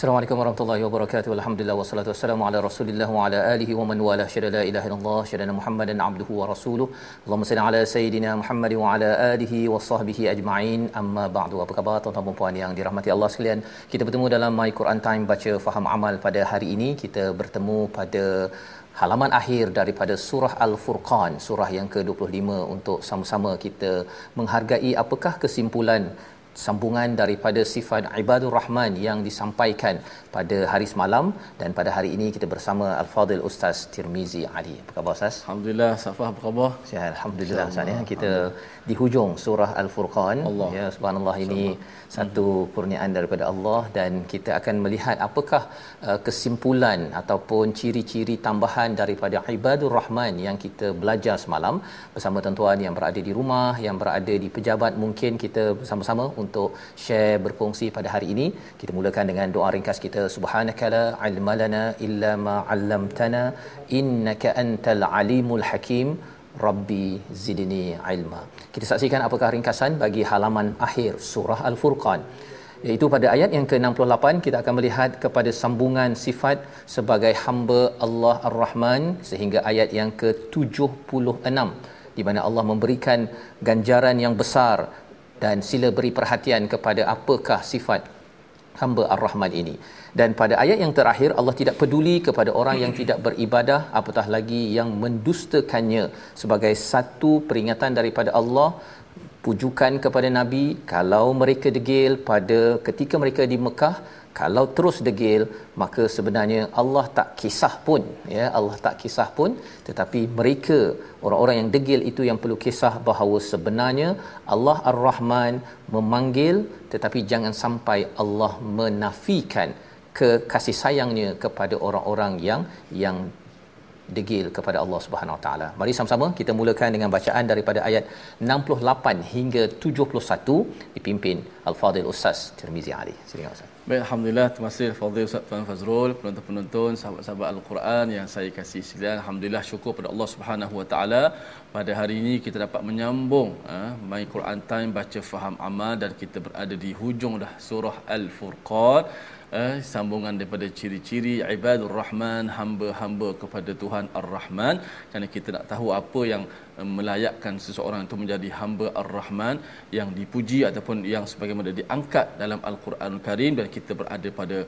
Assalamualaikum warahmatullahi wabarakatuh. Alhamdulillah wassalatu wassalamu ala Rasulillah wa ala alihi wa man wala syada la ilaha illallah syada Muhammadan abduhu wa rasuluh. Allahumma salli ala sayidina Muhammad wa ala alihi wa sahbihi ajma'in. Amma ba'du. Apa khabar tuan-tuan dan puan yang dirahmati Allah sekalian? Kita bertemu dalam My Quran Time baca faham amal pada hari ini. Kita bertemu pada halaman akhir daripada surah Al-Furqan, surah yang ke-25 untuk sama-sama kita menghargai apakah kesimpulan sambungan daripada sifat ibadur rahman yang disampaikan pada hari semalam dan pada hari ini kita bersama al-fadil ustaz Tirmizi Ali. Apa khabar ustaz? Alhamdulillah, Safah apa khabar? Sihat alhamdulillah ustaz ya. Kita di hujung surah al-Furqan. Allah. Ya subhanallah ini satu kurniaan daripada Allah dan kita akan melihat apakah uh, kesimpulan ataupun ciri-ciri tambahan daripada ibadur rahman yang kita belajar semalam bersama tuan-tuan yang berada di rumah, yang berada di pejabat mungkin kita bersama-sama untuk share berkongsi pada hari ini. Kita mulakan dengan doa ringkas kita subhanakala ilmalana illa ma 'allamtana innaka antal alimul hakim rabbi zidni ilma. Kita saksikan apakah ringkasan bagi halaman akhir surah al-furqan. Iaitu pada ayat yang ke-68 kita akan melihat kepada sambungan sifat sebagai hamba Allah Ar-Rahman sehingga ayat yang ke-76 di mana Allah memberikan ganjaran yang besar dan sila beri perhatian kepada apakah sifat hamba Ar-Rahman ini. Dan pada ayat yang terakhir Allah tidak peduli kepada orang yang tidak beribadah apatah lagi yang mendustakannya sebagai satu peringatan daripada Allah pujukan kepada nabi kalau mereka degil pada ketika mereka di Mekah kalau terus degil maka sebenarnya Allah tak kisah pun ya Allah tak kisah pun tetapi mereka orang-orang yang degil itu yang perlu kisah bahawa sebenarnya Allah Ar-Rahman memanggil tetapi jangan sampai Allah menafikan ke kasih sayangnya kepada orang-orang yang yang degil kepada Allah Subhanahu Wa Taala. Mari sama-sama kita mulakan dengan bacaan daripada ayat 68 hingga 71 dipimpin Al-Fadil Ustaz Tirmizi Ali. Silakan Ustaz. Baik, Alhamdulillah. Terima kasih Fadil Ustaz Tuan Fazrul, penonton-penonton, sahabat-sahabat Al-Quran yang saya kasih sekalian. Alhamdulillah syukur pada Allah Subhanahu Wa Taala. Pada hari ini kita dapat menyambung uh, My Quran Time baca faham amal dan kita berada di hujung dah surah Al-Furqan. Eh, sambungan daripada ciri-ciri ibadur rahman hamba-hamba kepada Tuhan ar-Rahman. Kerana kita nak tahu apa yang eh, melayakkan seseorang itu menjadi hamba ar-Rahman yang dipuji ataupun yang sebagaimana diangkat dalam al-Quranul Karim dan kita berada pada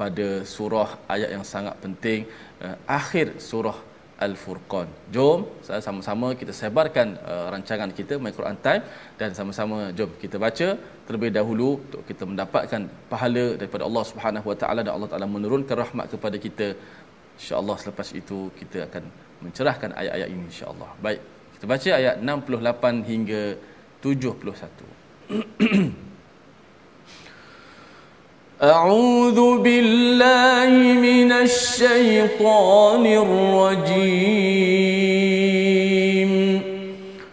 pada surah ayat yang sangat penting eh, akhir surah Al-Furqan. Jom sama-sama kita sebarkan uh, rancangan kita My Quran Time dan sama-sama jom kita baca terlebih dahulu untuk kita mendapatkan pahala daripada Allah Subhanahu Wa Taala dan Allah Taala menurunkan rahmat kepada kita. Insya-Allah selepas itu kita akan mencerahkan ayat-ayat ini insya-Allah. Baik, kita baca ayat 68 hingga 71. أعوذ بالله من الشيطان الرجيم.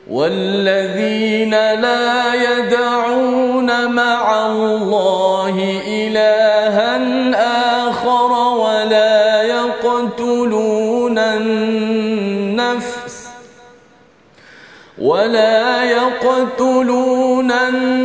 والذين لا يدعون مع الله إلها آخر ولا يقتلون النفس ولا يقتلون النفس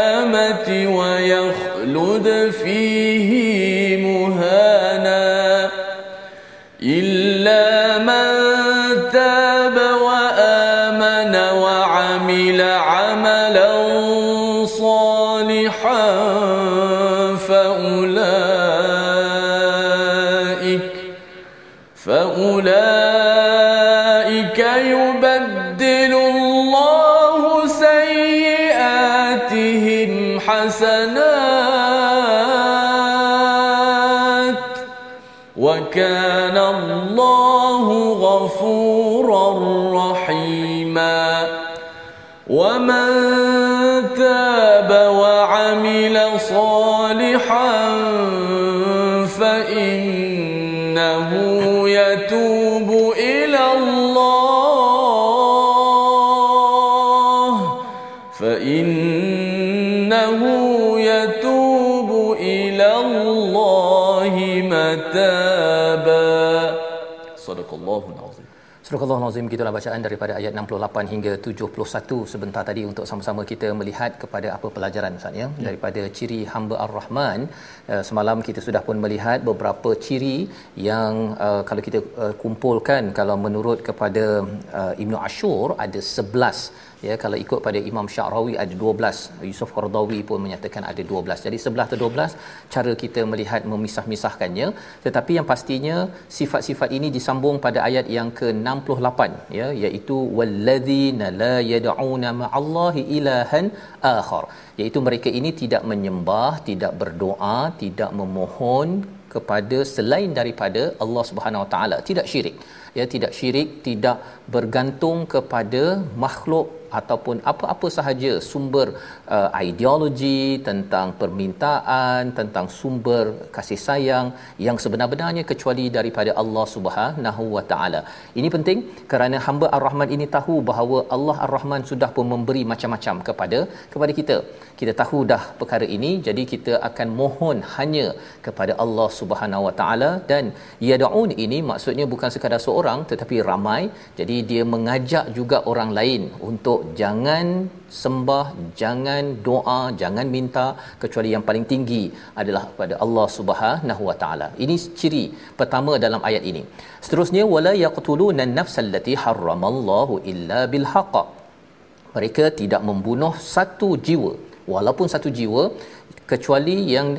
فيه مهانا إلا من تاب وآمن وعمل عملا صالحا فأولئك فأولئك يبدل الله سيئاتهم حسنات Astagfirullahalazim gitulah bacaan daripada ayat 68 hingga 71 sebentar tadi untuk sama-sama kita melihat kepada apa pelajaran Ustaz ya? ya. Daripada ciri hamba Ar-Rahman. Eh, semalam kita sudah pun melihat beberapa ciri yang eh, kalau kita eh, kumpulkan kalau menurut kepada Ibnu Ashur ada 11 ya kalau ikut pada Imam Syarawi ada 12 Yusuf Qardawi pun menyatakan ada 12 jadi 11 atau 12 cara kita melihat memisah-misahkannya. Tetapi yang pastinya sifat-sifat ini disambung pada ayat yang ke-68 ya iaitu walladzina la yad'una ma'allahi ilahan akhar. Iaitu mereka ini tidak menyembah tidak berdoa tidak memohon kepada selain daripada Allah Subhanahu Wa Taala. Tidak syirik. Ya tidak syirik tidak bergantung kepada makhluk ataupun apa-apa sahaja sumber uh, ideologi tentang permintaan tentang sumber kasih sayang yang sebenar-benarnya kecuali daripada Allah Subhanahu Wa Taala. Ini penting kerana hamba Ar-Rahman ini tahu bahawa Allah Ar-Rahman sudah pun memberi macam-macam kepada kepada kita. Kita tahu dah perkara ini jadi kita akan mohon hanya kepada Allah Subhanahu Wa Taala dan yadaun ini maksudnya bukan sekadar seorang tetapi ramai. Jadi dia mengajak juga orang lain untuk jangan sembah, jangan doa, jangan minta kecuali yang paling tinggi adalah kepada Allah Subhanahu Wa Taala. Ini ciri pertama dalam ayat ini. Seterusnya wala yaqtuluna an-nafsallati harramallahu illa bil. Mereka tidak membunuh satu jiwa walaupun satu jiwa kecuali yang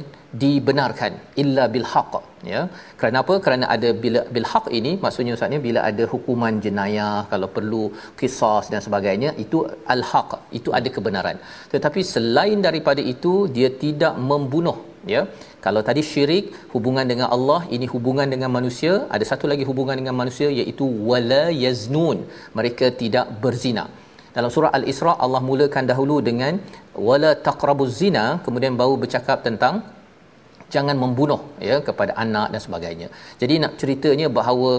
dibenarkan illa bil haqq ya. Kerana apa? Kerana ada bila bil haqq ini maksudnya ustaz ni bila ada hukuman jenayah kalau perlu qisas dan sebagainya itu al haqq itu ada kebenaran. Tetapi selain daripada itu dia tidak membunuh ya. Kalau tadi syirik hubungan dengan Allah ini hubungan dengan manusia ada satu lagi hubungan dengan manusia iaitu wala yaznun mereka tidak berzina. Dalam surah al-isra Allah mulakan dahulu dengan wala taqrabuz zina kemudian baru bercakap tentang jangan membunuh ya kepada anak dan sebagainya. Jadi nak ceritanya bahawa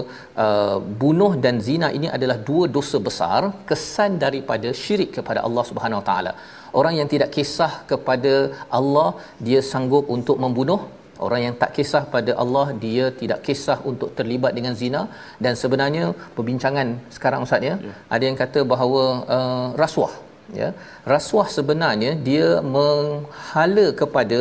uh, bunuh dan zina ini adalah dua dosa besar kesan daripada syirik kepada Allah Subhanahu Wa Taala. Orang yang tidak kisah kepada Allah dia sanggup untuk membunuh Orang yang tak kisah pada Allah dia tidak kisah untuk terlibat dengan zina dan sebenarnya perbincangan sekarang ustaz ya, ya. ada yang kata bahawa uh, rasuah ya rasuah sebenarnya dia menghala kepada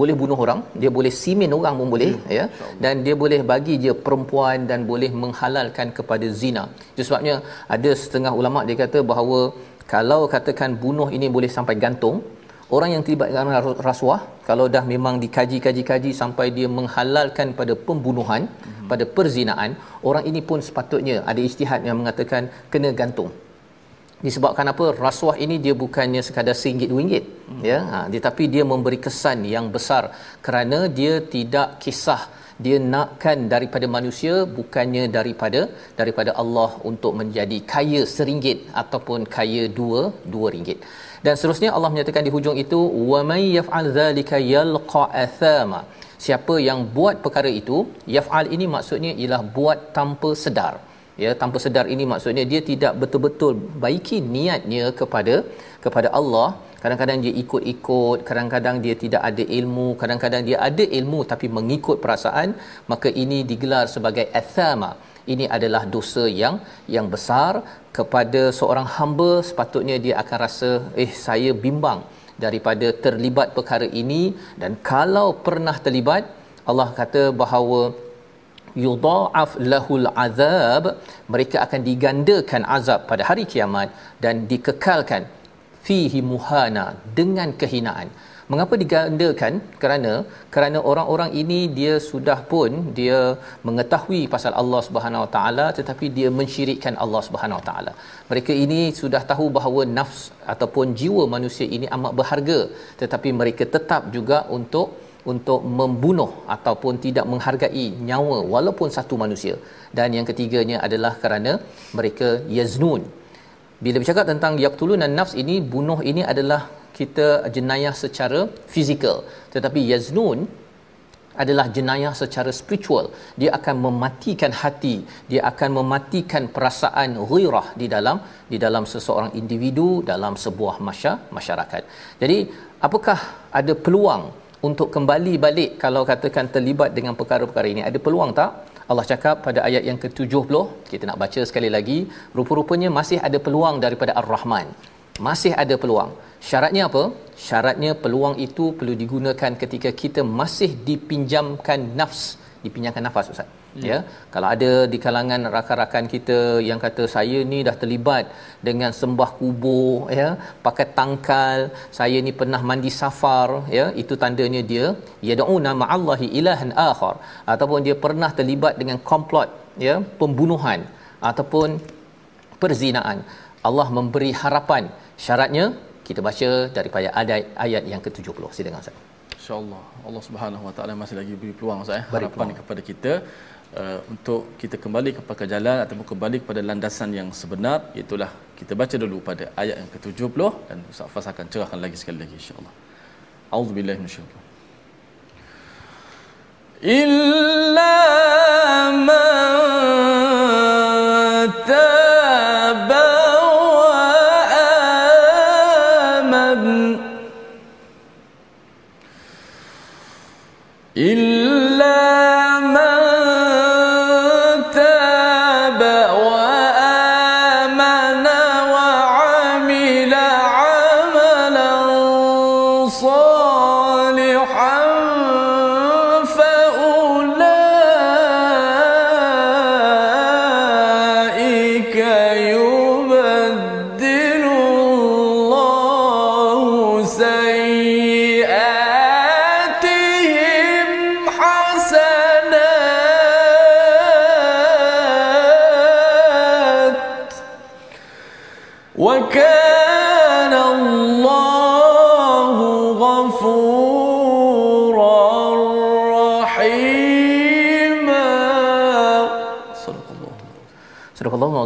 boleh bunuh orang dia boleh simin orang pun boleh ya, ya. dan dia boleh bagi dia perempuan dan boleh menghalalkan kepada zina itu sebabnya ada setengah ulama dia kata bahawa kalau katakan bunuh ini boleh sampai gantung orang yang terlibat dengan rasuah kalau dah memang dikaji-kaji-kaji sampai dia menghalalkan pada pembunuhan hmm. pada perzinaan orang ini pun sepatutnya ada istihad yang mengatakan kena gantung disebabkan apa? Rasuah ini dia bukannya sekadar RM1 RM2 hmm. ya? Ha, tetapi dia memberi kesan yang besar kerana dia tidak kisah dia nakkan daripada manusia bukannya daripada daripada Allah untuk menjadi kaya seringgit ataupun kaya dua dua ringgit. Dan seterusnya Allah menyatakan di hujung itu wa may yaf'al dzalika yalqa athama. Siapa yang buat perkara itu yaf'al ini maksudnya ialah buat tanpa sedar ya tanpa sedar ini maksudnya dia tidak betul-betul baiki niatnya kepada kepada Allah. Kadang-kadang dia ikut-ikut kadang-kadang dia tidak ada ilmu kadang-kadang dia ada ilmu tapi mengikut perasaan maka ini digelar sebagai athama. Ini adalah dosa yang yang besar kepada seorang hamba. Sepatutnya dia akan rasa eh saya bimbang daripada terlibat perkara ini. Dan kalau pernah terlibat Allah kata bahawa yudha'af lahul azab. Mereka akan digandakan azab pada hari kiamat dan dikekalkan. Fihi muhana dengan kehinaan. Mengapa digandakan? Kerana kerana orang-orang ini dia sudah pun dia mengetahui pasal Allah Subhanahu Wa Taala tetapi dia mensyirikkan Allah Subhanahu Wa Taala. Mereka ini sudah tahu bahawa nafs ataupun jiwa manusia ini amat berharga tetapi mereka tetap juga untuk untuk membunuh ataupun tidak menghargai nyawa walaupun satu manusia. Dan yang ketiganya adalah kerana mereka yaznun. Bila bercakap tentang yaqtulun nafs ini bunuh ini adalah kita jenayah secara fizikal. Tetapi yaznun adalah jenayah secara spiritual. Dia akan mematikan hati dia akan mematikan perasaan ghirah di dalam di dalam seseorang individu dalam sebuah masyarakat. Jadi apakah ada peluang untuk kembali balik kalau katakan terlibat dengan perkara-perkara ini. Ada peluang tak? Allah cakap pada ayat yang ke-70 kita nak baca sekali lagi rupa-rupanya masih ada peluang daripada Ar-Rahman. Masih ada peluang. Syaratnya apa? Syaratnya peluang itu perlu digunakan ketika kita masih dipinjamkan nafs. Dipinjamkan nafas ustaz ya. ya kalau ada di kalangan rakan-rakan kita yang kata saya ni dah terlibat dengan sembah kubur ya pakai tangkal saya ni pernah mandi safar ya itu tandanya dia yad'una ma'allahi ilahan akhar ataupun dia pernah terlibat dengan komplot ya pembunuhan ataupun perzinaan. Allah memberi harapan. Syaratnya kita baca daripada ayat ayat yang ke-70 silakan ustaz. Insyaallah. Allah Subhanahu wa taala masih lagi beri peluang ustaz eh, harapan kepada kita uh, untuk kita kembali kepada jalan ataupun kembali kepada landasan yang sebenar itulah kita baca dulu pada ayat yang ke-70 dan Ustaz Fas akan cerahkan lagi sekali lagi insya-Allah. Auzubillahi minasyaitanir illa man taba إلا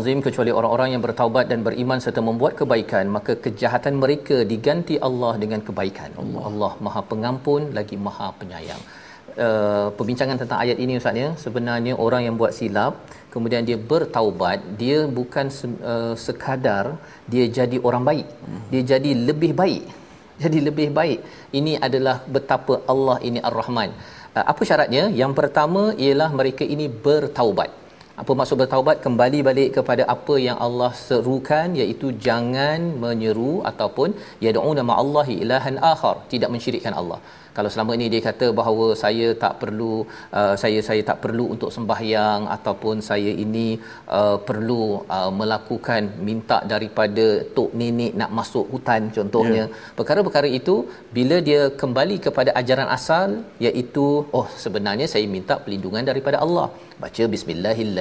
Azim kecuali orang-orang yang bertaubat dan beriman serta membuat kebaikan maka kejahatan mereka diganti Allah dengan kebaikan. Allah, Allah Maha Pengampun lagi Maha Penyayang. Uh, perbincangan tentang ayat ini Ustaz ya. Sebenarnya orang yang buat silap kemudian dia bertaubat dia bukan uh, sekadar dia jadi orang baik. Dia jadi lebih baik. Jadi lebih baik. Ini adalah betapa Allah ini Ar-Rahman. Uh, apa syaratnya? Yang pertama ialah mereka ini bertaubat apa maksud bertaubat? Kembali balik kepada apa yang Allah serukan iaitu jangan menyeru ataupun yad'una ma'allahi ilahan akhar tidak mensyirikkan Allah. Kalau selama ini dia kata bahawa saya tak perlu uh, saya saya tak perlu untuk sembahyang ataupun saya ini uh, perlu uh, melakukan minta daripada tok nenek nak masuk hutan contohnya. Yeah. perkara-perkara itu bila dia kembali kepada ajaran asal iaitu oh sebenarnya saya minta perlindungan daripada Allah. Baca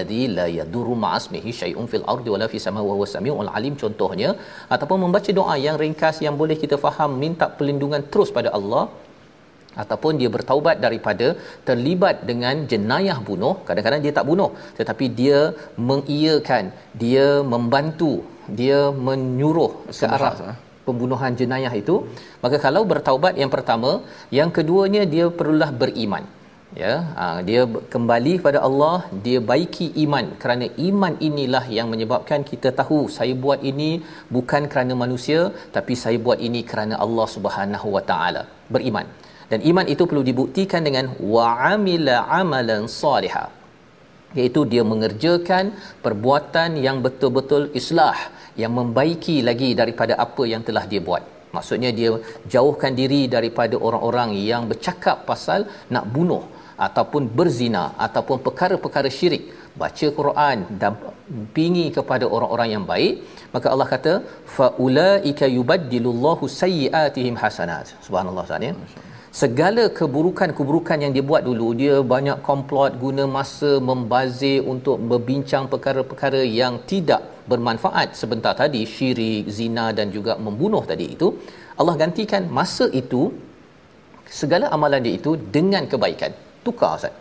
bismillahilladzi la yadurru ma'asmihi syai'un fil ardi wala fis samai wa huwas samiul alim. Contohnya ataupun membaca doa yang ringkas yang boleh kita faham minta perlindungan terus pada Allah ataupun dia bertaubat daripada terlibat dengan jenayah bunuh. Kadang-kadang dia tak bunuh tetapi dia mengiyakan dia membantu dia menyuruh ke arah pembunuhan jenayah itu. Maka kalau bertaubat yang pertama yang keduanya dia perlulah beriman ya ha, dia kembali kepada Allah dia baiki iman. Kerana iman inilah yang menyebabkan kita tahu saya buat ini bukan kerana manusia tapi saya buat ini kerana Allah Subhanahu Wa Taala. Beriman. Dan iman itu perlu dibuktikan dengan wa'amila amalan salihah. Iaitu dia mengerjakan perbuatan yang betul-betul islah yang membaiki lagi daripada apa yang telah dia buat. Maksudnya dia jauhkan diri daripada orang-orang yang bercakap pasal nak bunuh ataupun berzina ataupun perkara-perkara syirik. Baca Quran dan pingi kepada orang-orang yang baik maka Allah kata faulaika yubaddilullahu sayyiatihim hasanat. Subhanallah Ustaz ya. Segala keburukan-keburukan yang dia buat dulu dia banyak komplot guna masa membazir untuk berbincang perkara-perkara yang tidak bermanfaat. Sebentar tadi syirik zina dan juga membunuh tadi itu Allah gantikan masa itu segala amalan dia itu dengan kebaikan tukar Ustaz.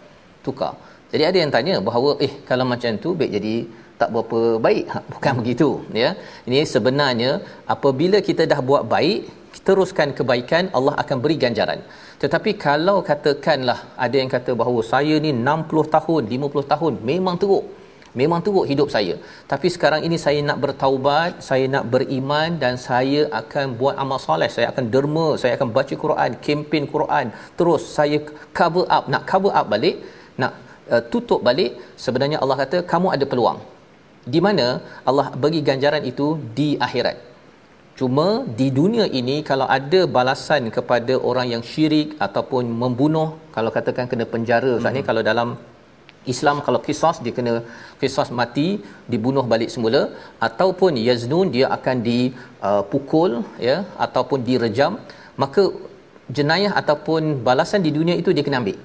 Tukar. Jadi ada yang tanya bahawa eh kalau macam tu baik jadi tak berapa baik. Ha, bukan begitu ya. Ini sebenarnya apabila kita dah buat baik teruskan kebaikan Allah akan beri ganjaran. Tetapi kalau katakanlah ada yang kata bahawa saya ni 60 tahun 50 tahun memang teruk memang teruk hidup saya. Tapi sekarang ini saya nak bertaubat saya nak beriman dan saya akan buat amal soleh. Saya akan derma saya akan baca Quran kempen Quran. Terus saya cover up nak cover up balik nak uh, tutup balik sebenarnya Allah kata kamu ada peluang. Di mana Allah bagi ganjaran itu di akhirat. Cuma di dunia ini kalau ada balasan kepada orang yang syirik ataupun membunuh kalau katakan kena penjara mm-hmm. ni kalau dalam Islam kalau kisos dia kena kisos mati dibunuh balik semula ataupun yaznun dia akan dipukul uh, ya ataupun direjam maka jenayah ataupun balasan di dunia itu dia kena ambil.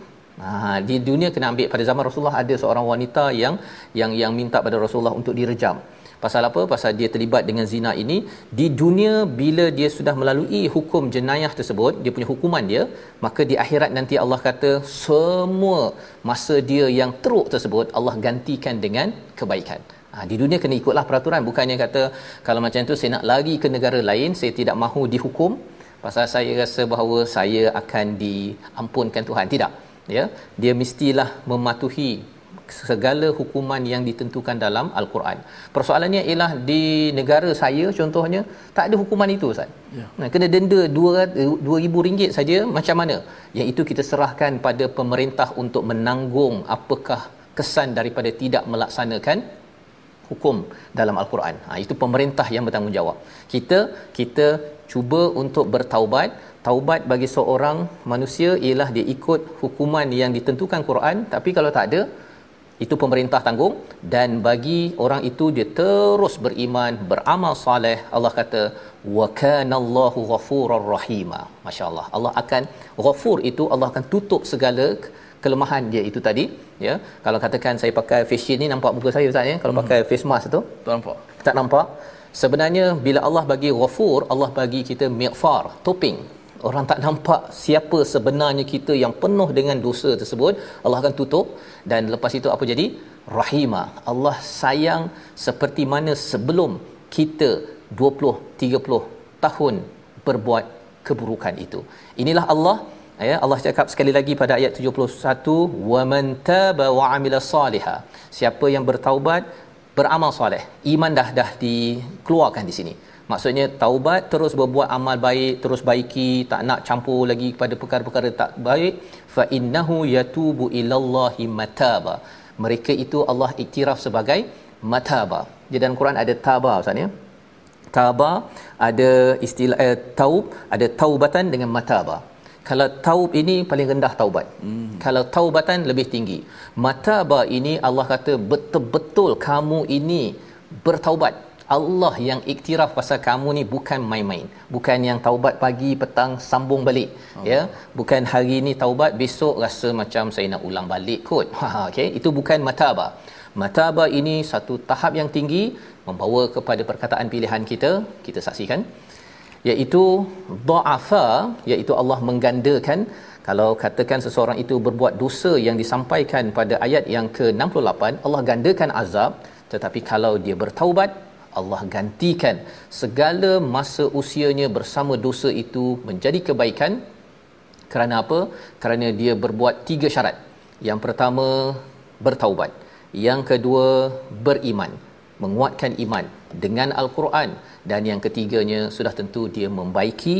Ha di dunia kena ambil. Pada zaman Rasulullah ada seorang wanita yang yang yang minta pada Rasulullah untuk direjam Pasal apa? Pasal dia terlibat dengan zina ini. Di dunia bila dia sudah melalui hukum jenayah tersebut, dia punya hukuman dia, maka di akhirat nanti Allah kata semua masa dia yang teruk tersebut Allah gantikan dengan kebaikan. Ha, di dunia kena ikutlah peraturan. Bukannya kata kalau macam tu saya nak lari ke negara lain saya tidak mahu dihukum. Pasal saya rasa bahawa saya akan diampunkan Tuhan. Tidak. Ya? Dia mestilah mematuhi segala hukuman yang ditentukan dalam al-Quran. Persoalannya ialah di negara saya contohnya tak ada hukuman itu Ustaz. Ya. Nah, kena denda 2000 ringgit saja macam mana? Yang itu kita serahkan pada pemerintah untuk menanggung apakah kesan daripada tidak melaksanakan hukum dalam al-Quran. Ha, itu pemerintah yang bertanggungjawab. Kita kita cuba untuk bertaubat taubat bagi seorang manusia ialah dia ikut hukuman yang ditentukan Quran tapi kalau tak ada itu pemerintah tanggung dan bagi orang itu dia terus beriman beramal soleh Allah kata wa kana Allahu ghafurur rahima. Masyaallah. Allah akan ghafur itu Allah akan tutup segala kelemahan dia itu tadi ya. Kalau katakan saya pakai face shield ni nampak muka saya ustaz ya? Kalau hmm. pakai face mask tu tak nampak. Tak nampak. Sebenarnya bila Allah bagi ghafur Allah bagi kita mighfar topeng orang tak nampak siapa sebenarnya kita yang penuh dengan dosa tersebut. Allah akan tutup. Dan lepas itu apa jadi? Rahima Allah sayang seperti mana sebelum kita 20 30 tahun berbuat keburukan itu. Inilah Allah. Ya Allah cakap sekali lagi pada ayat 71 wa man taba wa amila salihah siapa yang bertaubat beramal soleh. Iman dah dah dikeluarkan di sini maksudnya taubat terus berbuat amal baik terus baiki tak nak campur lagi kepada perkara-perkara tak baik fa innahu yatubu ilallahi mataba. Mereka itu Allah iktiraf sebagai mataba. Di dalam Quran ada taba ustaz ya? Taba ada istilah eh, taub ada taubatan dengan mataba. Kalau taub ini paling rendah taubat. Hmm. kalau taubatan lebih tinggi. Mataba ini Allah kata betul-betul kamu ini bertaubat Allah yang iktiraf pasal kamu ni bukan main-main. Bukan yang taubat pagi petang sambung balik oh. ya. Bukan hari ni taubat besok rasa macam saya nak ulang balik kot. Ha okey? Itu bukan mataba. Mataba ini satu tahap yang tinggi membawa kepada perkataan pilihan kita kita saksikan. Iaitu dha'afa iaitu Allah menggandakan. Kalau katakan seseorang itu berbuat dosa yang disampaikan pada ayat yang ke-68 Allah gandakan azab. Tetapi kalau dia bertaubat Allah gantikan segala masa usianya bersama dosa itu menjadi kebaikan. Kerana apa? Kerana dia berbuat tiga syarat. Yang pertama bertaubat. Yang kedua beriman. Menguatkan iman dengan al-Quran. Dan yang ketiganya sudah tentu dia membaiki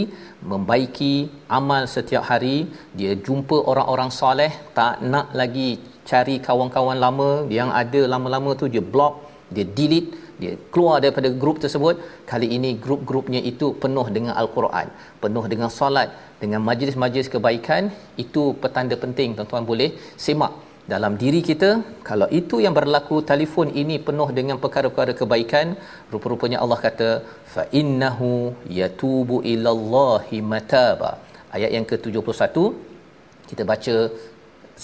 membaiki amal setiap hari. Dia jumpa orang-orang soleh tak nak lagi cari kawan-kawan lama. Yang ada lama-lama tu dia block dia delete dia keluar daripada grup tersebut kali ini grup-grupnya itu penuh dengan al-Quran penuh dengan solat dengan majlis-majlis kebaikan. Itu petanda penting tuan-tuan boleh semak dalam diri kita. Kalau itu yang berlaku telefon ini penuh dengan perkara-perkara kebaikan rupa-rupanya Allah kata fa innahu yatubu ilallahi mataba. Ayat yang ke-71 kita baca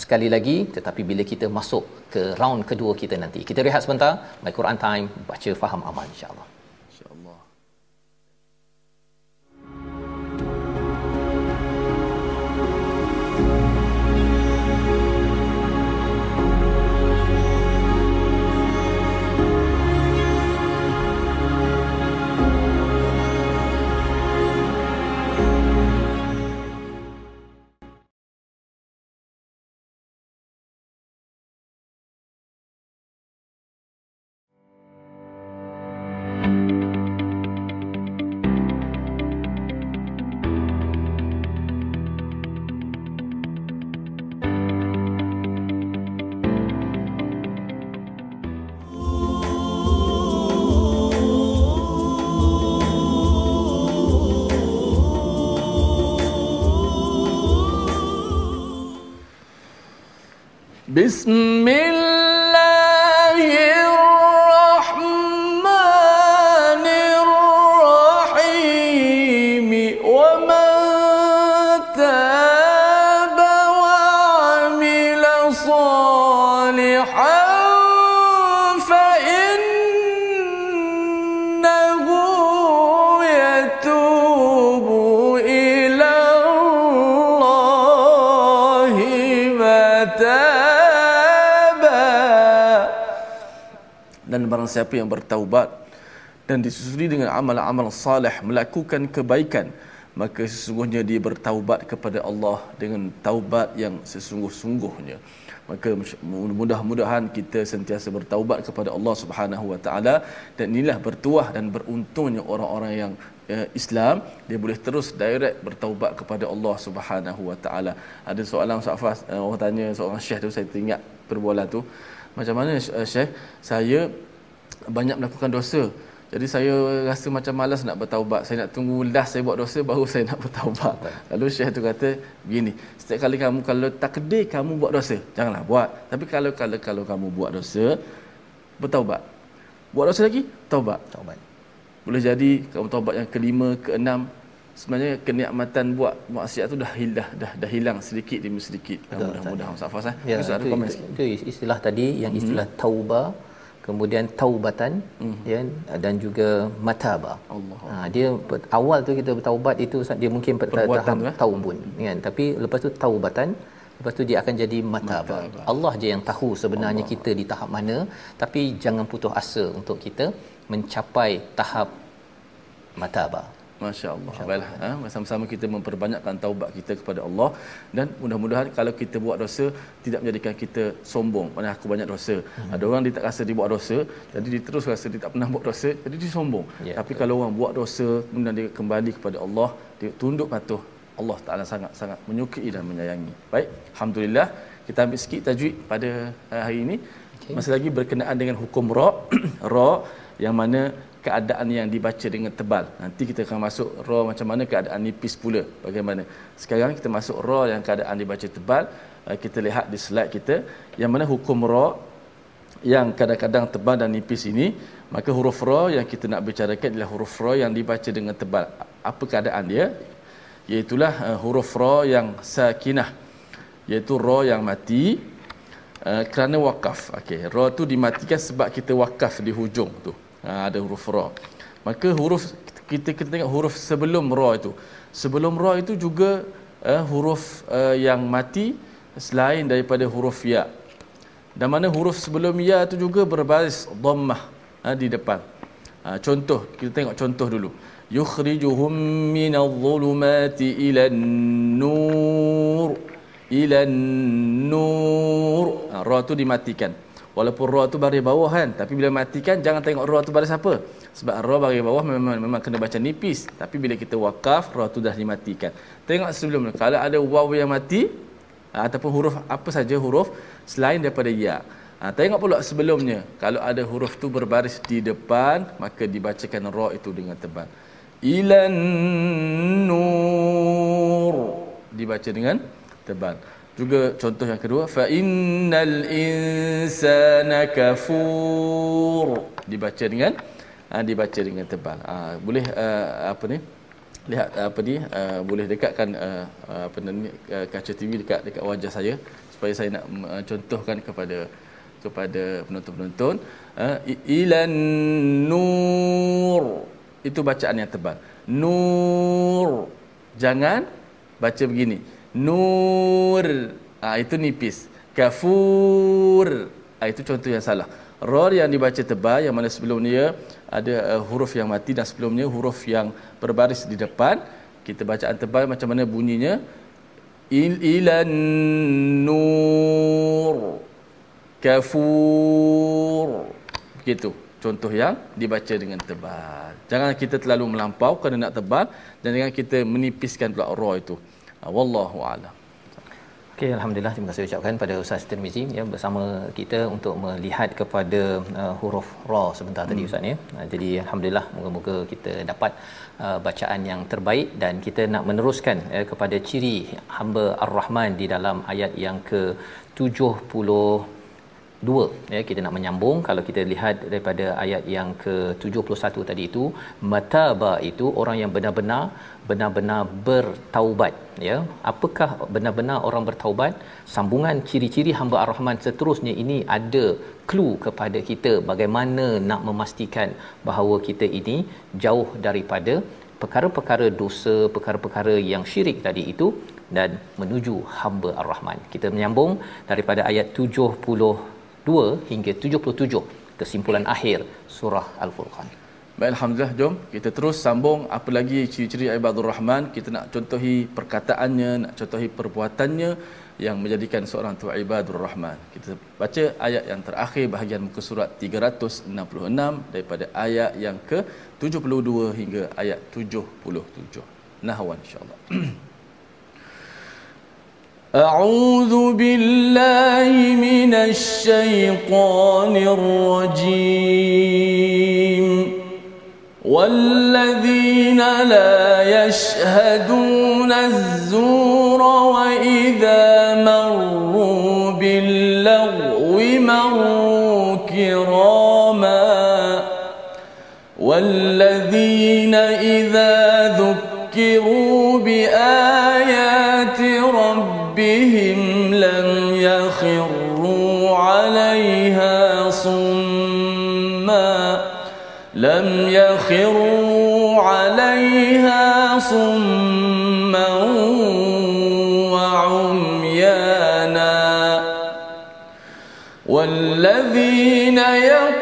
sekali lagi tetapi bila kita masuk ke round kedua kita nanti. Kita rehat sebentar. My Quran time baca faham aman insyaallah بسم dan barang siapa yang bertaubat dan disusuli dengan amal-amal salih melakukan kebaikan maka sesungguhnya dia bertaubat kepada Allah dengan taubat yang sesungguh-sungguhnya. Maka mudah-mudahan kita sentiasa bertaubat kepada Allah Subhanahu wa taala dan inilah bertuah dan beruntungnya orang-orang yang eh, Islam dia boleh terus direct bertaubat kepada Allah Subhanahu wa taala. Ada soalan Ustaz Fas eh, orang tanya seorang syekh tu saya teringat perbualan tu. Macam mana eh, syekh? Saya banyak melakukan dosa. Jadi saya rasa macam malas nak bertaubat. Saya nak tunggu last saya buat dosa baru saya nak bertaubat. Lalu Syekh tu kata begini, setiap kali kamu kalau takdir kamu buat dosa, janganlah buat. Tapi kalau kalau kalau kamu buat dosa, bertaubat. Buat dosa lagi, taubat. Taubat. Boleh jadi kamu taubat yang kelima, keenam, sebenarnya kenikmatan buat maksiat tu dah hilang dah dah hilang sedikit demi sedikit. Mudah-mudahan Ustaz Fas eh. Ya, itu, itu, itu, istilah tadi yang istilah hmm. taubah kemudian taubatan mm. ya dan juga mataba Allah. Ha dia awal tu kita bertaubat itu dia mungkin tahap eh? taubun kan tapi lepas tu taubatan lepas tu dia akan jadi mataba. mataba. Allah je yang tahu sebenarnya Allah. kita di tahap mana tapi jangan putus asa untuk kita mencapai tahap mataba. Masya Allah. Baiklah, ha? sama-sama kita memperbanyakkan taubat kita kepada Allah dan mudah-mudahan kalau kita buat dosa tidak menjadikan kita sombong. Mana aku banyak dosa. Hmm. Ada orang dia tak rasa dia buat dosa, jadi dia terus rasa dia tak pernah buat dosa, jadi dia sombong. Ya, Tapi betul. kalau orang buat dosa kemudian dia kembali kepada Allah, dia tunduk patuh, Allah Taala sangat-sangat menyukai dan menyayangi. Baik, alhamdulillah kita ambil sikit tajwid pada uh, hari ini. Okay. Masih lagi berkenaan dengan hukum ra, ra yang mana keadaan yang dibaca dengan tebal. Nanti kita akan masuk ra macam mana keadaan nipis pula. Bagaimana? Sekarang kita masuk ra yang keadaan dibaca tebal. Eh, kita lihat di slide kita yang mana hukum ra yang kadang-kadang tebal dan nipis ini, maka huruf ra yang kita nak bicarakan adalah huruf ra yang dibaca dengan tebal. Apa keadaan dia? Iaitulah uh, huruf ra yang sakinah. Iaitu ra yang mati uh, kerana wakaf. Okey, ra tu dimatikan sebab kita wakaf di hujung tu ha, ada huruf ra maka huruf kita kita tengok huruf sebelum ra itu sebelum ra itu juga uh, huruf uh, yang mati selain daripada huruf ya dan mana huruf sebelum ya itu juga berbaris dhammah ha, di depan Ha, contoh, kita tengok contoh dulu. Yukhrijuhum minadh dhulumati ilan nur. Ilan nur. Ha, ra tu dimatikan. Walaupun ra tu baris bawah kan, tapi bila matikan jangan tengok ra tu baris apa. Sebab ra baris bawah memang memang kena baca nipis. Tapi bila kita wakaf, ra tu dah dimatikan. Tengok sebelum ni, kalau ada waw yang mati ha, ataupun huruf apa saja huruf selain daripada ya. Ha, tengok pula sebelumnya, kalau ada huruf tu berbaris di depan, maka dibacakan ra itu dengan tebal. Ilan nur dibaca dengan tebal. Juga contoh yang kedua, fa innal insana kafur dibaca dengan ha, dibaca dengan tebal. Ha, boleh uh, apa ni? Lihat apa ni? Uh, boleh dekatkan uh, apa ni uh, kaca TV dekat dekat wajah saya supaya saya nak uh, contohkan kepada kepada penonton-penonton uh, ilan nur itu bacaan yang tebal. Nur jangan baca begini nur. Ah itu nipis. Kafur. Ah itu contoh yang salah. Ra yang dibaca tebal yang mana sebelum dia ada uh, huruf yang mati dan sebelumnya huruf yang berbaris di depan. Kita bacaan tebal macam mana bunyinya? Il ilan nur. Kafur. Begitu. Contoh yang dibaca dengan tebal. Jangan kita terlalu melampau kerana nak tebal. Dan jangan kita menipiskan pula ra itu wallahu a'lam. Okey, alhamdulillah terima kasih ucapkan pada Ustaz Tirmizi ya bersama kita untuk melihat kepada uh, huruf ra sebentar hmm. tadi Ustaz ya. Uh, jadi alhamdulillah moga-moga kita dapat uh, bacaan yang terbaik dan kita nak meneruskan uh, kepada ciri hamba Ar-Rahman di dalam ayat yang ke 70 dua ya kita nak menyambung. Kalau kita lihat daripada ayat yang ke-71 tadi itu mataba itu orang yang benar-benar benar-benar bertaubat ya. Apakah benar-benar orang bertaubat? Sambungan ciri-ciri hamba ar-rahman seterusnya ini ada clue kepada kita bagaimana nak memastikan bahawa kita ini jauh daripada perkara-perkara dosa perkara-perkara yang syirik tadi itu dan menuju hamba ar-rahman. Kita menyambung daripada ayat 72 hingga 77 kesimpulan akhir surah al-furqan Baik, Alhamdulillah, jom kita terus sambung apa lagi ciri-ciri Ibadur Rahman. Kita nak contohi perkataannya, nak contohi perbuatannya yang menjadikan seorang tu Ibadur Rahman. Kita baca ayat yang terakhir bahagian muka surat 366 daripada ayat yang ke-72 hingga ayat 77. Nahwan insyaAllah. أعوذ بالله من الشيطان الرجيم. والذين لا يشهدون الزور وإذا مروا باللغو مروا كراما. والذين إذا لم يخروا عليها صما وعميانا والذين يقولون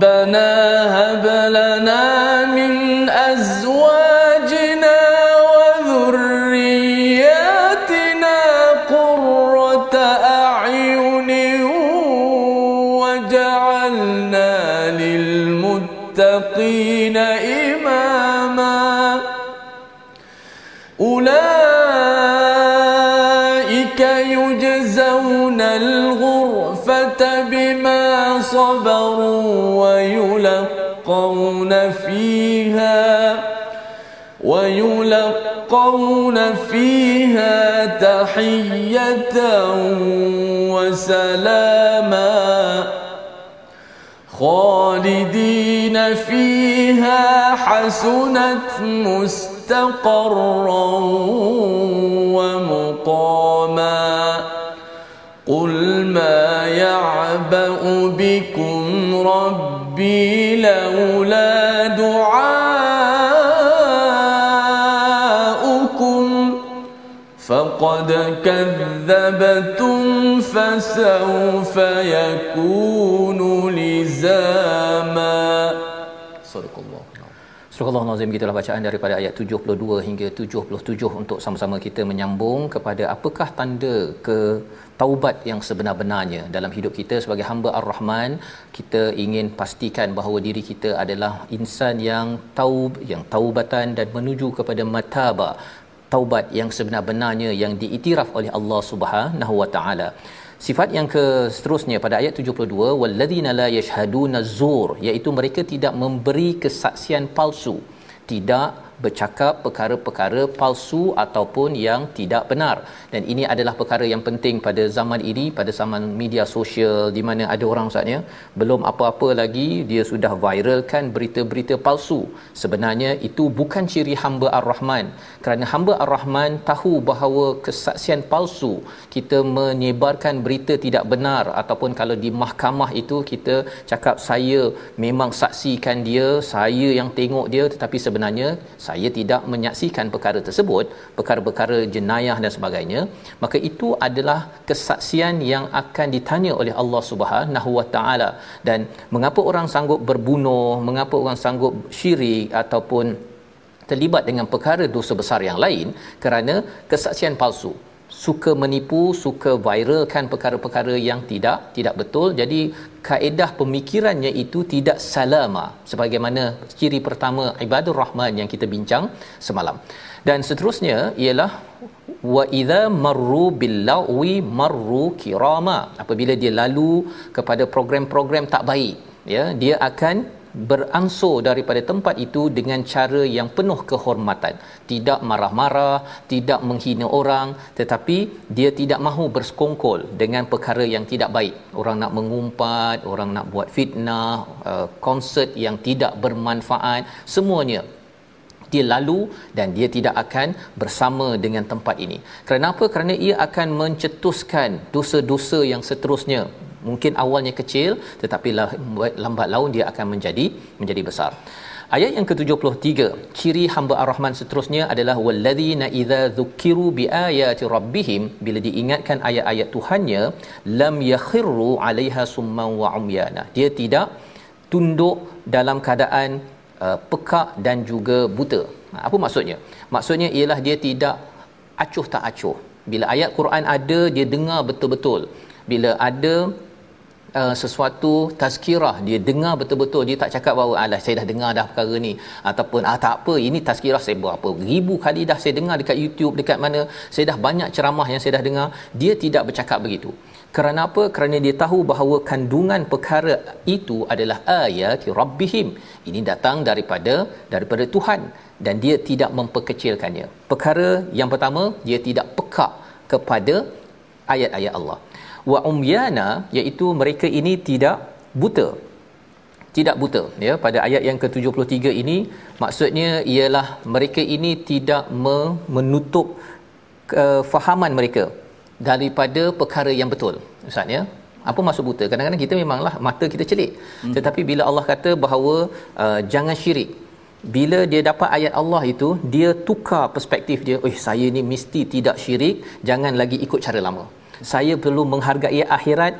ربنا هب لنا ويلقون فيها تحية وسلاما خالدين فيها حسنت مستقرا ومقاما قل ما يعبأ بكم ربي لولا دعاؤكم فقد كذبتم فسوف يكون لزاما صدق الله Surah Allah Nazim gitulah bacaan daripada ayat 72 hingga 77 untuk sama-sama kita menyambung kepada apakah tanda ke taubat yang sebenar-benarnya dalam hidup kita sebagai hamba Ar-Rahman kita ingin pastikan bahawa diri kita adalah insan yang taub yang taubatan dan menuju kepada mataba taubat yang sebenar-benarnya yang diiktiraf oleh Allah Subhanahu Wa Taala. Sifat yang ke seterusnya pada ayat 72 walladzina la yashhaduna zur iaitu mereka tidak memberi kesaksian palsu tidak bercakap perkara-perkara palsu ataupun yang tidak benar. Dan ini adalah perkara yang penting pada zaman ini pada zaman media sosial di mana ada orang ustaznya belum apa-apa lagi dia sudah viralkan berita-berita palsu. Sebenarnya itu bukan ciri hamba ar-rahman. Kerana hamba ar-rahman tahu bahawa kesaksian palsu kita menyebarkan berita tidak benar ataupun kalau di mahkamah itu kita cakap saya memang saksikan dia saya yang tengok dia tetapi sebenarnya saya tidak menyaksikan perkara tersebut perkara-perkara jenayah dan sebagainya maka itu adalah kesaksian yang akan ditanya oleh Allah Subhanahu Wa Taala. Dan mengapa orang sanggup berbunuh mengapa orang sanggup syirik ataupun terlibat dengan perkara dosa besar yang lain kerana kesaksian palsu. Suka menipu suka viralkan perkara-perkara yang tidak tidak betul. Jadi kaedah pemikirannya itu tidak salama. Sebagaimana ciri pertama ibadur rahman yang kita bincang semalam. Dan seterusnya ialah wa idza marru bil lawi marru kirama. Apabila dia lalu kepada program-program tak baik ya dia akan beransur daripada tempat itu dengan cara yang penuh kehormatan tidak marah-marah tidak menghina orang tetapi dia tidak mahu bersekongkol dengan perkara yang tidak baik orang nak mengumpat orang nak buat fitnah uh, konsert yang tidak bermanfaat semuanya dia lalu dan dia tidak akan bersama dengan tempat ini. Kenapa? Kerana ia akan mencetuskan dosa-dosa yang seterusnya mungkin awalnya kecil tetapi lambat laun dia akan menjadi menjadi besar. Ayat yang ke-73, ciri hamba Ar-Rahman seterusnya adalah walladzina idza dzukiru biayati rabbihim bila diingatkan ayat-ayat Tuhannya lam yakhiru 'alaiha summan wa umyana. Dia tidak tunduk dalam keadaan uh, pekak dan juga buta. Apa maksudnya? Maksudnya ialah dia tidak acuh tak acuh. Bila ayat Quran ada, dia dengar betul-betul. Bila ada uh, sesuatu tazkirah. Dia dengar betul-betul. Dia tak cakap bahawa alah saya dah dengar dah perkara ni. Ataupun ah tak apa ini tazkirah. Saya berapa ribu kali dah saya dengar dekat YouTube dekat mana saya dah banyak ceramah yang saya dah dengar dia tidak bercakap begitu. Kerana apa? Kerana dia tahu bahawa kandungan perkara itu adalah ayat rabbihim. Ini datang daripada daripada Tuhan. Dan dia tidak memperkecilkannya. Perkara yang pertama dia tidak pekak kepada ayat-ayat Allah wa umyana iaitu mereka ini tidak buta. Tidak buta ya. Pada ayat yang ke-73 ini maksudnya ialah mereka ini tidak menutup kefahaman mereka daripada perkara yang betul ustaz ya. Apa maksud buta? Kadang-kadang kita memanglah mata kita celik. Hmm. tetapi bila Allah kata bahawa uh, jangan syirik bila dia dapat ayat Allah itu dia tukar perspektif dia. Eh saya ni mesti tidak syirik jangan lagi ikut cara lama saya perlu menghargai akhirat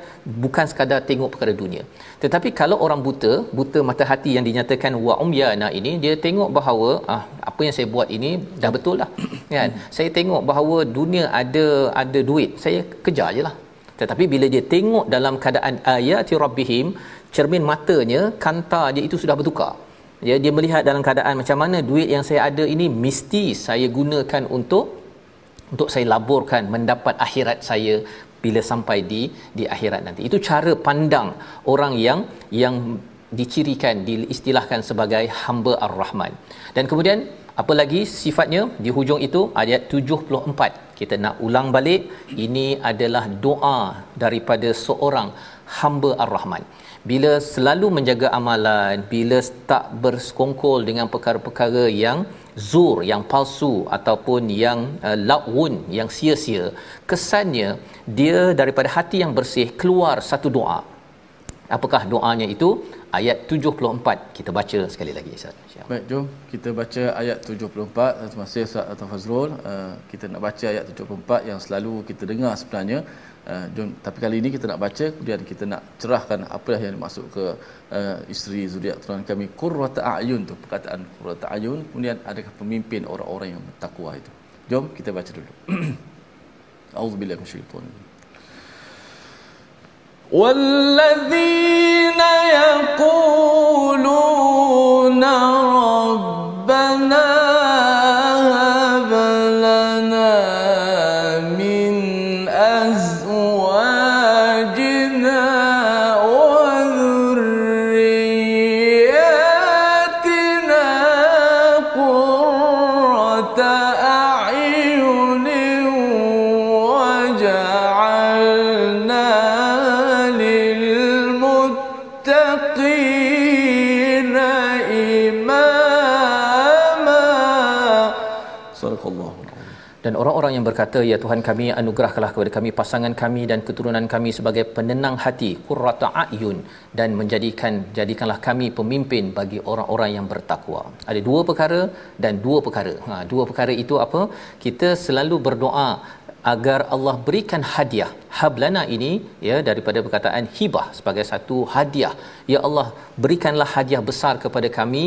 bukan sekadar tengok perkara dunia. Tetapi kalau orang buta buta mata hati yang dinyatakan wa umyana ini dia tengok bahawa ah apa yang saya buat ini dah betul lah. Kan? Saya tengok bahawa dunia ada ada duit saya kejar ajalah tetapi bila dia tengok dalam keadaan ayati rabbihim cermin matanya kanta dia itu sudah bertukar. Ya dia melihat dalam keadaan macam mana duit yang saya ada ini mesti saya gunakan untuk untuk saya laburkan mendapat akhirat saya bila sampai di di akhirat nanti. Itu cara pandang orang yang yang dicirikan diistilahkan sebagai hamba ar-Rahman. Dan kemudian apa lagi sifatnya di hujung itu ayat 74. Kita nak ulang balik ini adalah doa daripada seorang hamba ar-Rahman bila selalu menjaga amalan bila tak bersekongkol dengan perkara-perkara yang zur yang palsu ataupun yang uh, lawun yang sia-sia kesannya dia daripada hati yang bersih keluar satu doa apakah doanya itu ayat 74 kita baca sekali lagi Ustaz. Baik, jom kita baca ayat 74. Terima kasih Ustaz Fazrul. Uh, kita nak baca ayat 74 yang selalu kita dengar sebenarnya. Uh, jom, tapi kali ini kita nak baca kemudian kita nak cerahkan apa yang dimaksud ke uh, isteri zuriat tuan kami qurrata ayun tu perkataan qurrata ayun kemudian adakah pemimpin orang-orang yang bertakwa itu. Jom kita baca dulu. Auzubillahi minasyaitanir والذين يقولون ربنا آمنوا dan orang-orang yang berkata ya Tuhan kami anugerahkanlah kepada kami pasangan kami dan keturunan kami sebagai penenang hati qurrata ayun dan menjadikan jadikanlah kami pemimpin bagi orang-orang yang bertakwa. Ada dua perkara dan dua perkara. Ha dua perkara itu apa? Kita selalu berdoa agar Allah berikan hadiah. Hablana ini ya daripada perkataan hibah sebagai satu hadiah. Ya Allah berikanlah hadiah besar kepada kami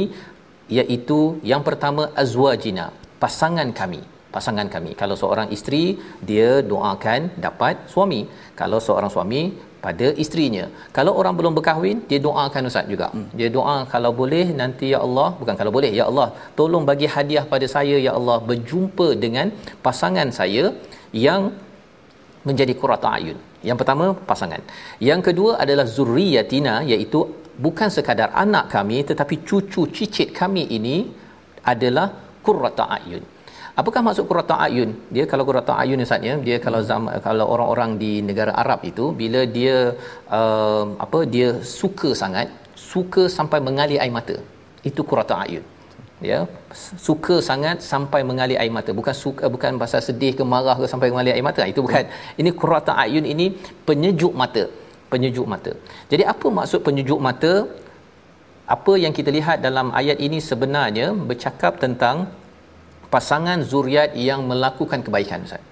iaitu yang pertama azwajina pasangan kami pasangan kami. Kalau seorang isteri, dia doakan dapat suami. Kalau seorang suami, pada isterinya. Kalau orang belum berkahwin, dia doakan ustaz juga. Hmm. Dia doa kalau boleh nanti ya Allah, bukan kalau boleh, ya Allah, tolong bagi hadiah pada saya ya Allah berjumpa dengan pasangan saya yang menjadi qurrata ayun. Yang pertama pasangan. Yang kedua adalah zurriyatina iaitu bukan sekadar anak kami tetapi cucu cicit kami ini adalah qurrata ayun. Apakah maksud qurrata ayun? Dia kalau qurrata ayun Ustaz ya, dia kalau zaman kalau orang-orang di negara Arab itu bila dia uh, apa dia suka sangat, suka sampai mengalir air mata. Itu qurrata ayun. Ya, suka sangat sampai mengalir air mata. Bukan suka bukan pasal sedih ke marah ke sampai mengalir air mata. Itu bukan. Ini qurrata ayun ini penyejuk mata. Penyejuk mata. Jadi apa maksud penyejuk mata? Apa yang kita lihat dalam ayat ini sebenarnya bercakap tentang pasangan zuriat yang melakukan kebaikan Ustaz.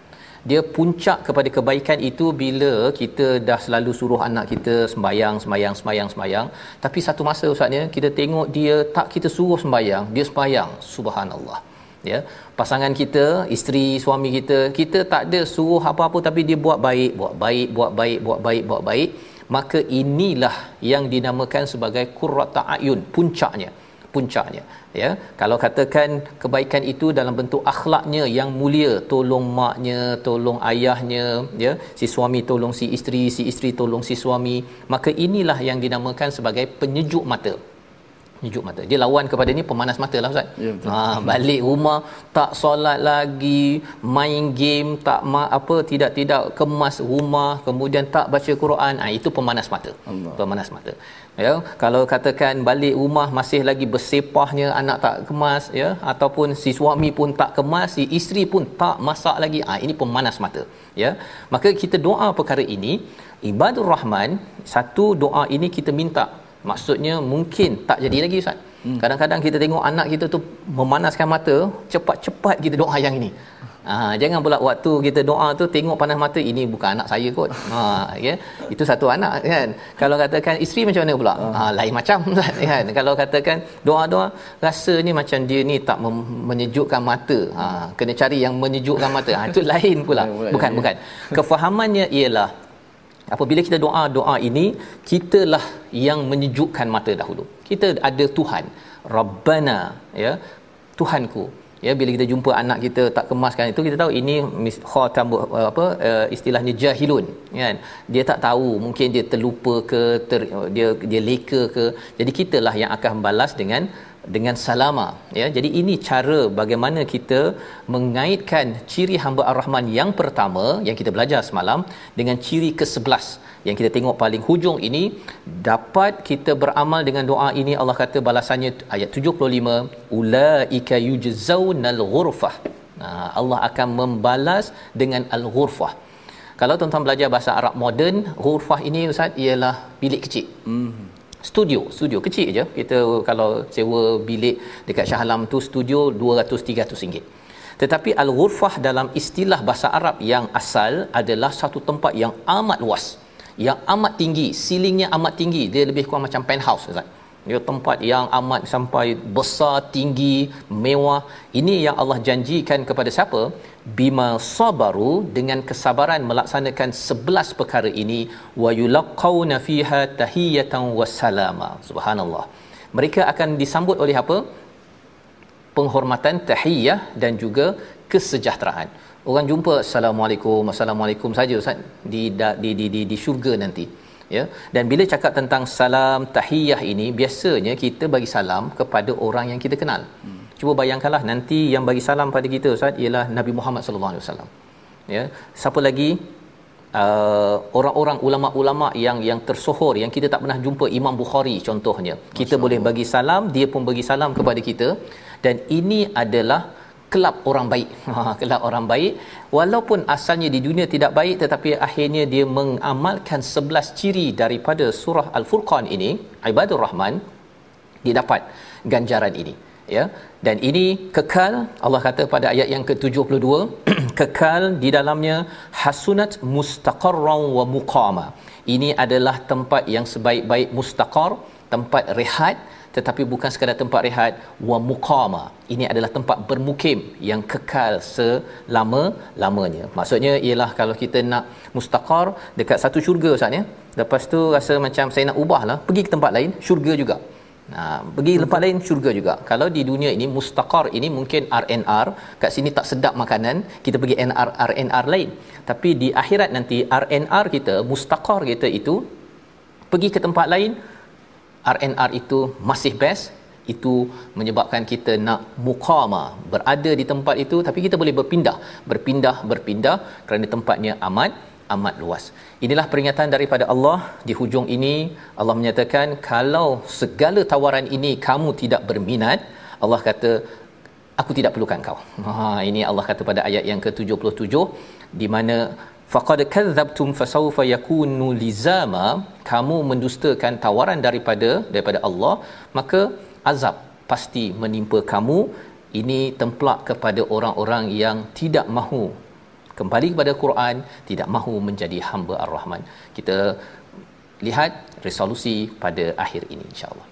Dia puncak kepada kebaikan itu bila kita dah selalu suruh anak kita sembayang, sembayang, sembayang, sembayang. Tapi satu masa Ustaznya kita tengok dia tak kita suruh sembayang, dia sembayang. Subhanallah. Ya, pasangan kita, isteri, suami kita, kita tak ada suruh apa-apa tapi dia buat baik, buat baik, buat baik, buat baik, buat baik. Maka inilah yang dinamakan sebagai qurrata ayun, puncaknya puncaknya ya kalau katakan kebaikan itu dalam bentuk akhlaknya yang mulia tolong maknya tolong ayahnya ya si suami tolong si isteri si isteri tolong si suami maka inilah yang dinamakan sebagai penyejuk mata nyejuk mata. Dia lawan kepada ni pemanas mata lah Ustaz. Ya, ha, balik rumah tak solat lagi, main game, tak ma- apa tidak-tidak kemas rumah, kemudian tak baca Quran. Ah ha, itu pemanas mata. Allah. Pemanas mata. Ya, kalau katakan balik rumah masih lagi bersepahnya anak tak kemas ya ataupun si suami pun tak kemas, si isteri pun tak masak lagi. Ah ha, ini pemanas mata. Ya. Maka kita doa perkara ini Ibadur Rahman satu doa ini kita minta maksudnya mungkin tak jadi lagi ustaz hmm. kadang-kadang kita tengok anak kita tu memanaskan mata cepat-cepat kita doa yang ini Ha, jangan pula waktu kita doa tu tengok panas mata ini bukan anak saya kot. Ha ya. Itu satu anak kan. Kalau katakan isteri macam mana pula? Ha lain macam kan. Kalau katakan doa-doa rasa ni macam dia ni tak menyejukkan mata. Ha kena cari yang menyejukkan mata. Ha itu lain pula. Bukan bukan. Kefahamannya ialah apabila kita doa doa ini kitalah yang menyejukkan mata dahulu kita ada Tuhan Rabbana ya Tuhanku ya bila kita jumpa anak kita tak kemaskan itu kita tahu ini khatam apa uh, istilahnya jahilun kan? Dia tak tahu mungkin dia terlupa ke ter, dia dia leka ke. Jadi kitalah yang akan membalas dengan dengan salama ya? Jadi ini cara bagaimana kita mengaitkan ciri hamba ar-rahman yang pertama yang kita belajar semalam dengan ciri ke-11 yang kita tengok paling hujung ini dapat kita beramal dengan doa ini Allah kata balasannya ayat 75 ulaika yujzaunal ghurfah. Nah Allah akan membalas dengan al-ghurfah. Kalau tuan-tuan belajar bahasa Arab moden ghurfah ini ustaz ialah bilik kecil. Hmm. Studio studio kecil je. Kita kalau sewa bilik dekat Shah Alam tu studio 200 300 ringgit. Tetapi al-ghurfah dalam istilah bahasa Arab yang asal adalah satu tempat yang amat luas yang amat tinggi ceilingnya amat tinggi dia lebih kurang macam penthouse ustaz. Dia tempat yang amat sampai besar tinggi mewah. Ini yang Allah janjikan kepada siapa? Bima sabaru dengan kesabaran melaksanakan 11 perkara ini wa yulqauna fiha tahiyatan wassalama subhanallah. Mereka akan disambut oleh apa? Penghormatan tahiyah dan juga kesejahteraan orang jumpa assalamualaikum assalamualaikum saja ustaz. Di di di di, di syurga nanti ya. Dan bila cakap tentang salam tahiyah ini biasanya kita bagi salam kepada orang yang kita kenal. Hmm. cuba bayangkanlah nanti yang bagi salam pada kita ustaz ialah Nabi Muhammad sallallahu alaihi wasallam ya. Siapa lagi? Uh, orang-orang ulama-ulama yang yang tersohor yang kita tak pernah jumpa. Imam Bukhari contohnya. Kita boleh bagi salam dia pun bagi salam kepada kita. Dan ini adalah kelab orang baik. Ha, kelab orang baik walaupun asalnya di dunia tidak baik tetapi akhirnya dia mengamalkan 11 ciri daripada surah Al-Furqan ini, Ibadur Rahman didapat ganjaran ini. Ya. Dan ini kekal Allah kata pada ayat yang ke-72 kekal di dalamnya hasunat mustaqarran wa muqama. Ini adalah tempat yang sebaik-baik mustaqar, tempat rehat tetapi bukan sekadar tempat rehat wa muqama ini adalah tempat bermukim yang kekal selama lamanya maksudnya ialah kalau kita nak mustaqar dekat satu syurga ustaz ya lepas tu rasa macam saya nak ubahlah pergi ke tempat lain syurga juga Ha, pergi tempat lain syurga juga. Kalau di dunia ini mustaqar ini mungkin RNR, kat sini tak sedap makanan, kita pergi NR RNR lain. Tapi di akhirat nanti RNR kita, mustaqar kita itu pergi ke tempat lain RNR itu masih best itu menyebabkan kita nak muqama berada di tempat itu tapi kita boleh berpindah berpindah berpindah kerana tempatnya amat amat luas. Inilah peringatan daripada Allah di hujung ini Allah menyatakan kalau segala tawaran ini kamu tidak berminat Allah kata aku tidak perlukan kau. Ha ini Allah kata pada ayat yang ke-77 di mana faqad kadzabtum fasawfa yakunu lizama. Kamu mendustakan tawaran daripada daripada Allah maka azab pasti menimpa kamu. Ini templak kepada orang-orang yang tidak mahu kembali kepada Quran tidak mahu menjadi hamba Ar-Rahman. Kita lihat resolusi pada akhir ini insya-Allah.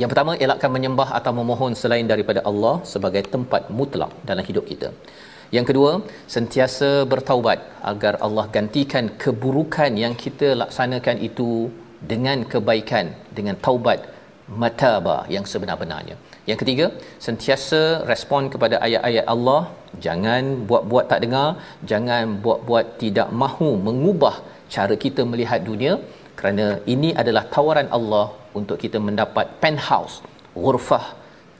Yang pertama elakkan menyembah atau memohon selain daripada Allah sebagai tempat mutlak dalam hidup kita yang kedua, sentiasa bertaubat agar Allah gantikan keburukan yang kita laksanakan itu dengan kebaikan, dengan taubat mataba yang sebenar-benarnya. Yang ketiga, sentiasa respon kepada ayat-ayat Allah, jangan buat-buat tak dengar, jangan buat-buat tidak mahu mengubah cara kita melihat dunia kerana ini adalah tawaran Allah untuk kita mendapat penthouse, ghurfah,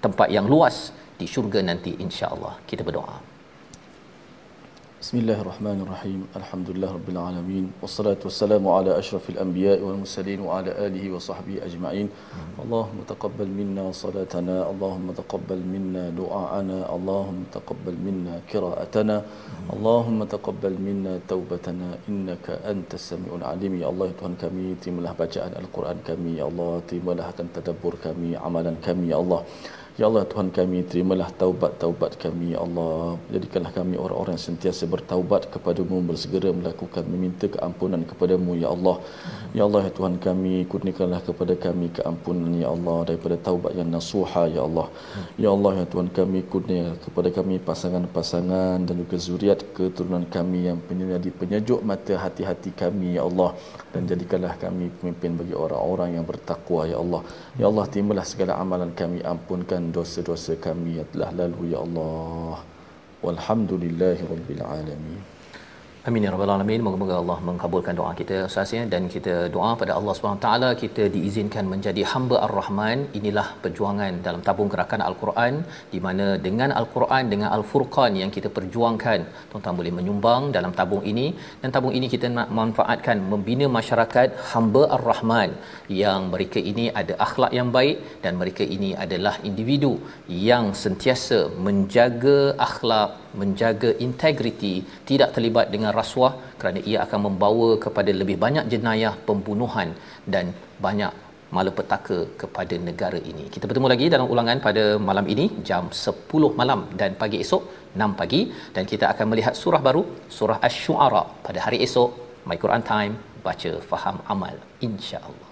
tempat yang luas di syurga nanti insya-Allah. Kita berdoa. بسم الله الرحمن الرحيم الحمد لله رب العالمين والصلاة والسلام على أشرف الأنبياء والمرسلين وعلى آله وصحبه أجمعين اللهم تقبل منا صلاتنا اللهم تقبل منا دعاءنا اللهم تقبل منا قراءتنا اللهم تقبل منا توبتنا إنك أنت السميع العليم يا الله تهن كمي تملح بجاء القرآن كمي يا الله تملح تدبر كمي عملا كمي يا الله Ya Allah Tuhan kami terimalah taubat-taubat kami Ya Allah. Jadikanlah kami orang-orang yang sentiasa bertaubat kepadamu bersegera melakukan meminta keampunan kepadamu Ya Allah. Ya Allah ya Tuhan kami kurniakanlah kepada kami keampunan Ya Allah daripada taubat yang nasuha Ya Allah. Ya Allah ya Tuhan kami kurnia kepada kami pasangan-pasangan dan juga zuriat keturunan kami yang menjadi penyejuk mata hati-hati kami Ya Allah. Dan jadikanlah kami pemimpin bagi orang-orang yang bertakwa Ya Allah. Ya Allah terimalah segala amalan kami ampunkan dosa-dosa kami yang telah lalu ya Allah. Walhamdulillahi rabbil alamin Amin ya rabbal alamin. Moga-moga Allah mengabulkan doa kita asasnya dan kita doa pada Allah Subhanahu taala kita diizinkan menjadi hamba Ar-Rahman. Inilah perjuangan dalam tabung gerakan Al-Quran di mana dengan Al-Quran dengan Al-Furqan yang kita perjuangkan, tuan-tuan boleh menyumbang dalam tabung ini dan tabung ini kita nak manfaatkan membina masyarakat hamba Ar-Rahman yang mereka ini ada akhlak yang baik dan mereka ini adalah individu yang sentiasa menjaga akhlak menjaga integriti tidak terlibat dengan rasuah kerana ia akan membawa kepada lebih banyak jenayah pembunuhan dan banyak malapetaka kepada negara ini. Kita bertemu lagi dalam ulangan pada malam ini jam 10 malam dan pagi esok 6 pagi. Dan kita akan melihat surah baru surah asy-syu'ara. Pada hari esok My Quran Time baca faham amal insya-Allah